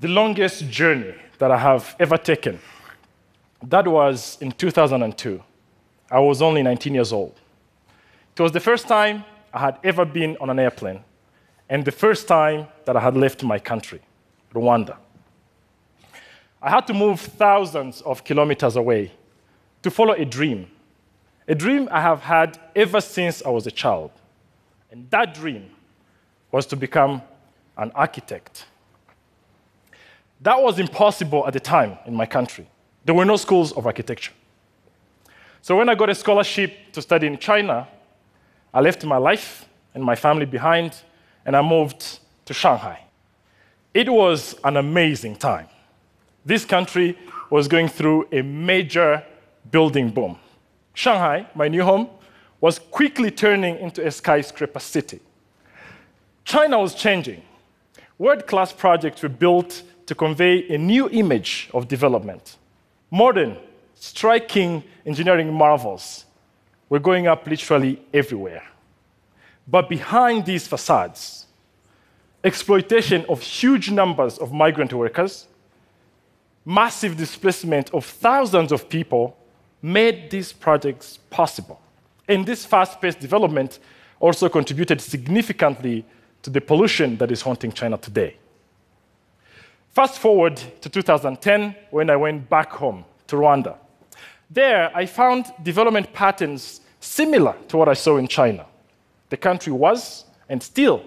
the longest journey that I have ever taken. That was in 2002. I was only 19 years old. It was the first time I had ever been on an airplane, and the first time that I had left my country, Rwanda. I had to move thousands of kilometers away to follow a dream, a dream I have had ever since I was a child. And that dream was to become an architect. That was impossible at the time in my country. There were no schools of architecture. So when I got a scholarship to study in China, I left my life and my family behind and I moved to Shanghai. It was an amazing time. This country was going through a major building boom. Shanghai, my new home, was quickly turning into a skyscraper city. China was changing. World class projects were built to convey a new image of development. Modern, striking engineering marvels were going up literally everywhere. But behind these facades, exploitation of huge numbers of migrant workers, massive displacement of thousands of people made these projects possible. And this fast paced development also contributed significantly to the pollution that is haunting China today. Fast forward to 2010, when I went back home to Rwanda. There, I found development patterns similar to what I saw in China. The country was, and still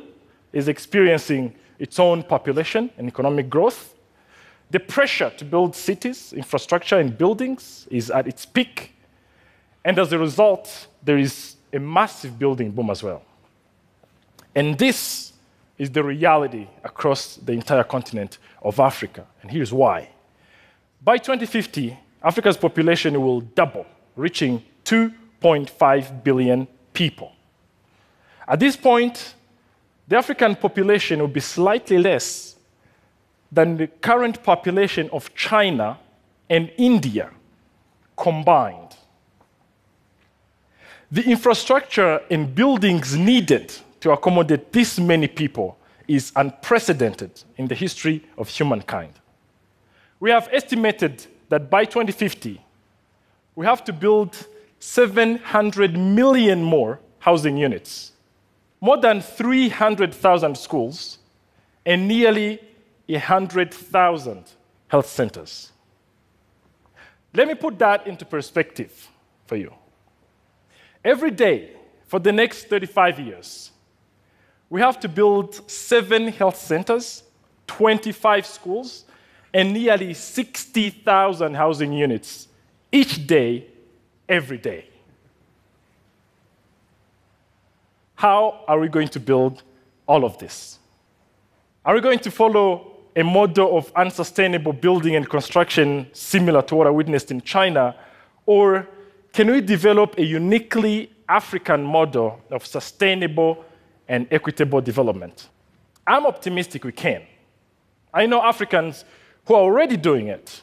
is, experiencing its own population and economic growth. The pressure to build cities, infrastructure, and buildings is at its peak. And as a result, there is a massive building boom as well. And this is the reality across the entire continent of Africa. And here's why. By 2050, Africa's population will double, reaching 2.5 billion people. At this point, the African population will be slightly less than the current population of China and India combined. The infrastructure and buildings needed to accommodate this many people is unprecedented in the history of humankind. We have estimated that by 2050, we have to build 700 million more housing units more than 300,000 schools, and nearly 100,000 health centers. Let me put that into perspective for you. Every day for the next 35 years, we have to build seven health centers, 25 schools, and nearly 60,000 housing units each day, every day. How are we going to build all of this? Are we going to follow a model of unsustainable building and construction similar to what I witnessed in China? Or can we develop a uniquely African model of sustainable and equitable development? I'm optimistic we can. I know Africans who are already doing it.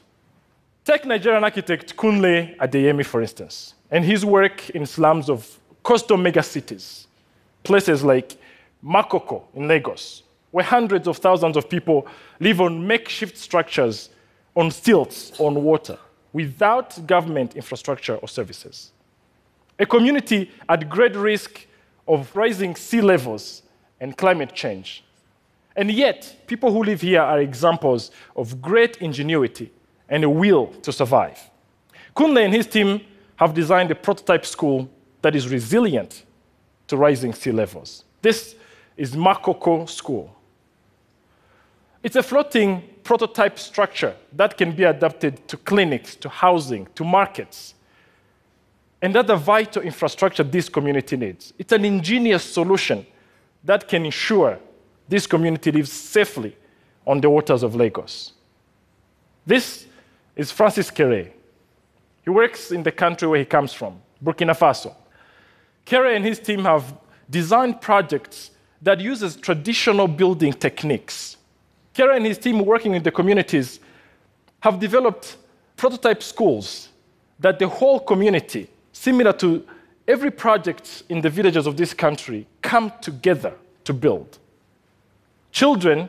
Take Nigerian architect Kunle Adeyemi, for instance, and his work in slums of coastal megacities places like Makoko in Lagos, where hundreds of thousands of people live on makeshift structures on stilts on water without government infrastructure or services. A community at great risk of rising sea levels and climate change. And yet, people who live here are examples of great ingenuity and a will to survive. Kunle and his team have designed a prototype school that is resilient to rising sea levels. This is Makoko School. It's a floating prototype structure that can be adapted to clinics, to housing, to markets, and other vital infrastructure this community needs. It's an ingenious solution that can ensure this community lives safely on the waters of Lagos. This is Francis Kere. He works in the country where he comes from, Burkina Faso. Kere and his team have designed projects that uses traditional building techniques. Kere and his team working in the communities have developed prototype schools that the whole community, similar to every project in the villages of this country, come together to build. Children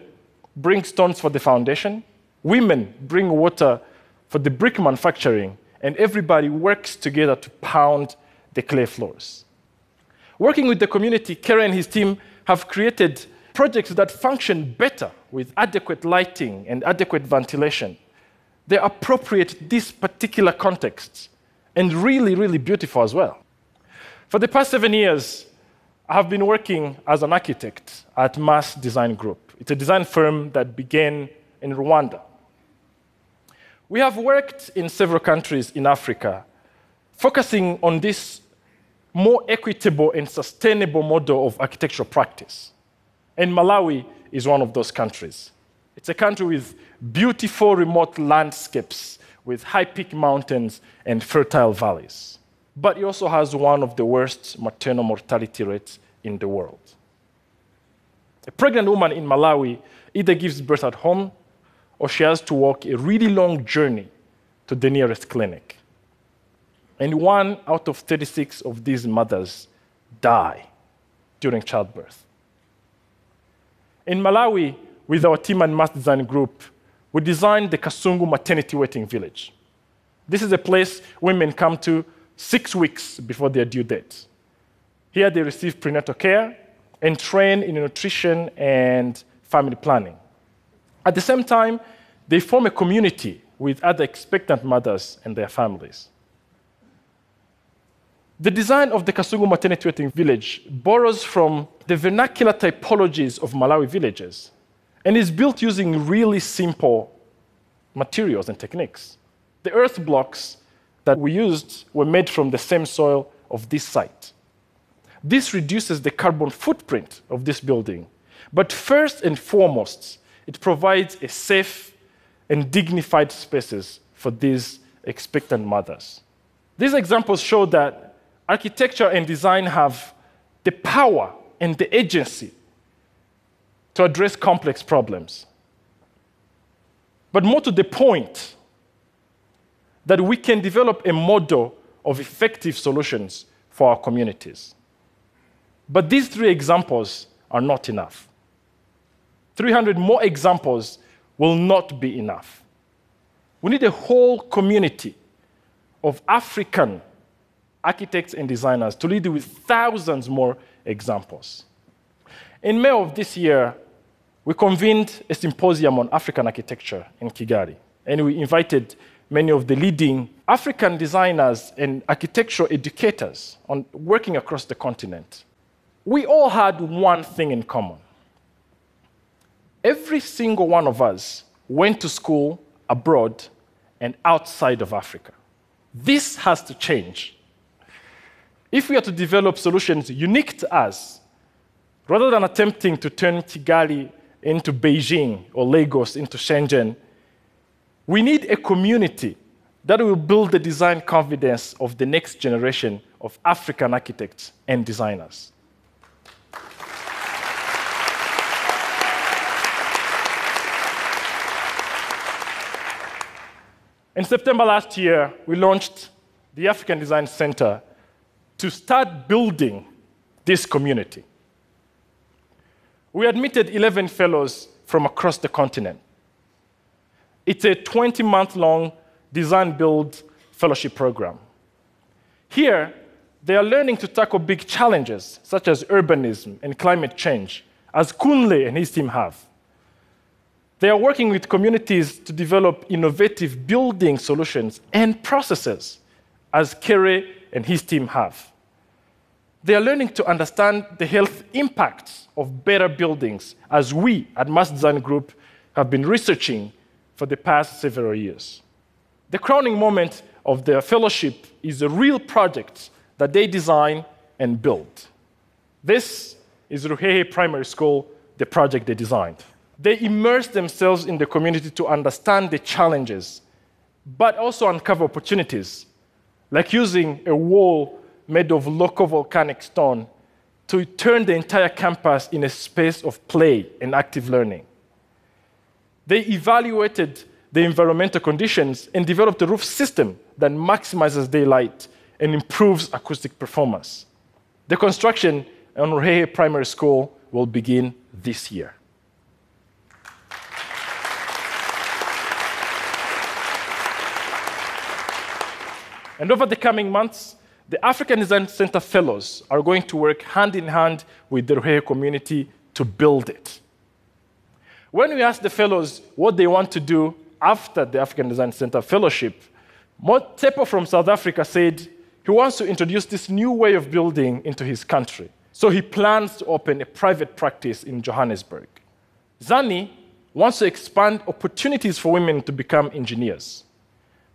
bring stones for the foundation, Women bring water for the brick manufacturing, and everybody works together to pound the clay floors. Working with the community, Kere and his team have created projects that function better with adequate lighting and adequate ventilation. They appropriate this particular context and really, really beautiful as well. For the past seven years, I have been working as an architect at Mass Design Group. It's a design firm that began in Rwanda. We have worked in several countries in Africa, focusing on this more equitable and sustainable model of architectural practice. And Malawi is one of those countries. It's a country with beautiful remote landscapes, with high peak mountains and fertile valleys. But it also has one of the worst maternal mortality rates in the world. A pregnant woman in Malawi either gives birth at home or she has to walk a really long journey to the nearest clinic. And one out of 36 of these mothers die during childbirth. In Malawi, with our team and mass design group, we designed the Kasungu Maternity Waiting Village. This is a place women come to six weeks before their due date. Here they receive prenatal care and train in nutrition and family planning. At the same time, they form a community with other expectant mothers and their families. The design of the Kasungu Maternity Waiting Village borrows from the vernacular typologies of Malawi villages and is built using really simple materials and techniques. The earth blocks that we used were made from the same soil of this site. This reduces the carbon footprint of this building. But first and foremost, it provides a safe and dignified spaces for these expectant mothers. These examples show that architecture and design have the power and the agency to address complex problems. But more to the point, that we can develop a model of effective solutions for our communities. But these three examples are not enough. 300 more examples will not be enough. We need a whole community of African architects and designers to lead with thousands more examples. In May of this year, we convened a symposium on African architecture in Kigali, and we invited many of the leading African designers and architectural educators on working across the continent. We all had one thing in common. Every single one of us went to school abroad and outside of Africa. This has to change if we are to develop solutions unique to us, rather than attempting to turn Kigali into Beijing or Lagos into Shenzhen, we need a community that will build the design confidence of the next generation of African architects and designers. In September last year, we launched the African Design Center to start building this community. We admitted 11 fellows from across the continent. It's a 20 month long design build fellowship program. Here, they are learning to tackle big challenges such as urbanism and climate change, as Kunle and his team have. They are working with communities to develop innovative building solutions and processes, as Kere and his team have. They are learning to understand the health impacts of better buildings, as we at Mass Design Group have been researching for the past several years. The crowning moment of their fellowship is a real project that they design and build. This is Ruhehe Primary School, the project they designed. They immerse themselves in the community to understand the challenges, but also uncover opportunities, like using a wall made of local volcanic stone to turn the entire campus in a space of play and active learning. They evaluated the environmental conditions and developed a roof system that maximizes daylight and improves acoustic performance. The construction on Rehe Primary School will begin this year. And over the coming months, the African Design Center fellows are going to work hand in hand with the Ruhehe community to build it. When we asked the fellows what they want to do after the African Design Center fellowship, Motsepo from South Africa said he wants to introduce this new way of building into his country. So he plans to open a private practice in Johannesburg. Zani wants to expand opportunities for women to become engineers.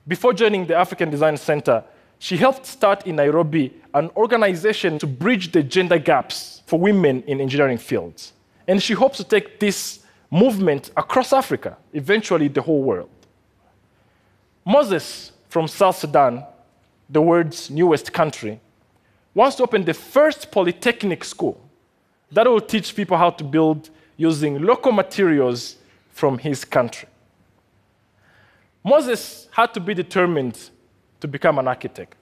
Before joining the African Design Center, she helped start in Nairobi an organization to bridge the gender gaps for women in engineering fields. And she hopes to take this movement across Africa, eventually the whole world. Moses from South Sudan, the world's newest country, wants to open the first polytechnic school that will teach people how to build using local materials from his country. Moses had to be determined to become an architect.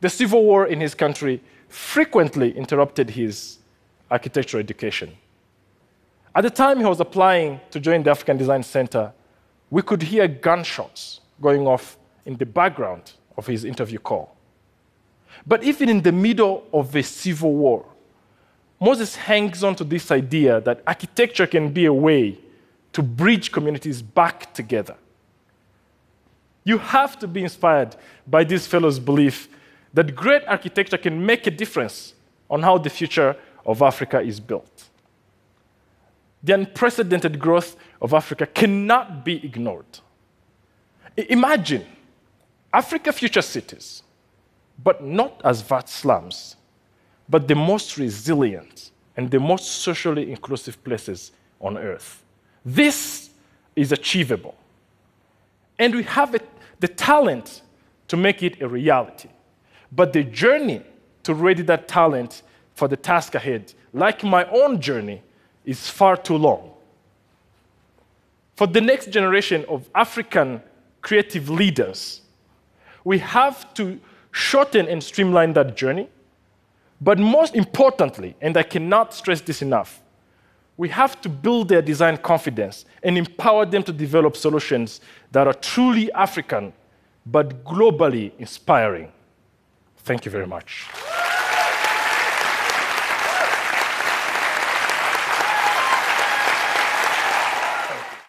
The civil war in his country frequently interrupted his architectural education. At the time he was applying to join the African Design Center, we could hear gunshots going off in the background of his interview call. But even in the middle of a civil war, Moses hangs on to this idea that architecture can be a way to bridge communities back together. You have to be inspired by this fellow's belief that great architecture can make a difference on how the future of Africa is built. The unprecedented growth of Africa cannot be ignored. Imagine Africa future cities, but not as vast slums, but the most resilient and the most socially inclusive places on earth. This is achievable. And we have it, the talent to make it a reality. But the journey to ready that talent for the task ahead, like my own journey, is far too long. For the next generation of African creative leaders, we have to shorten and streamline that journey. But most importantly, and I cannot stress this enough, we have to build their design confidence and empower them to develop solutions that are truly African but globally inspiring. Thank you very much.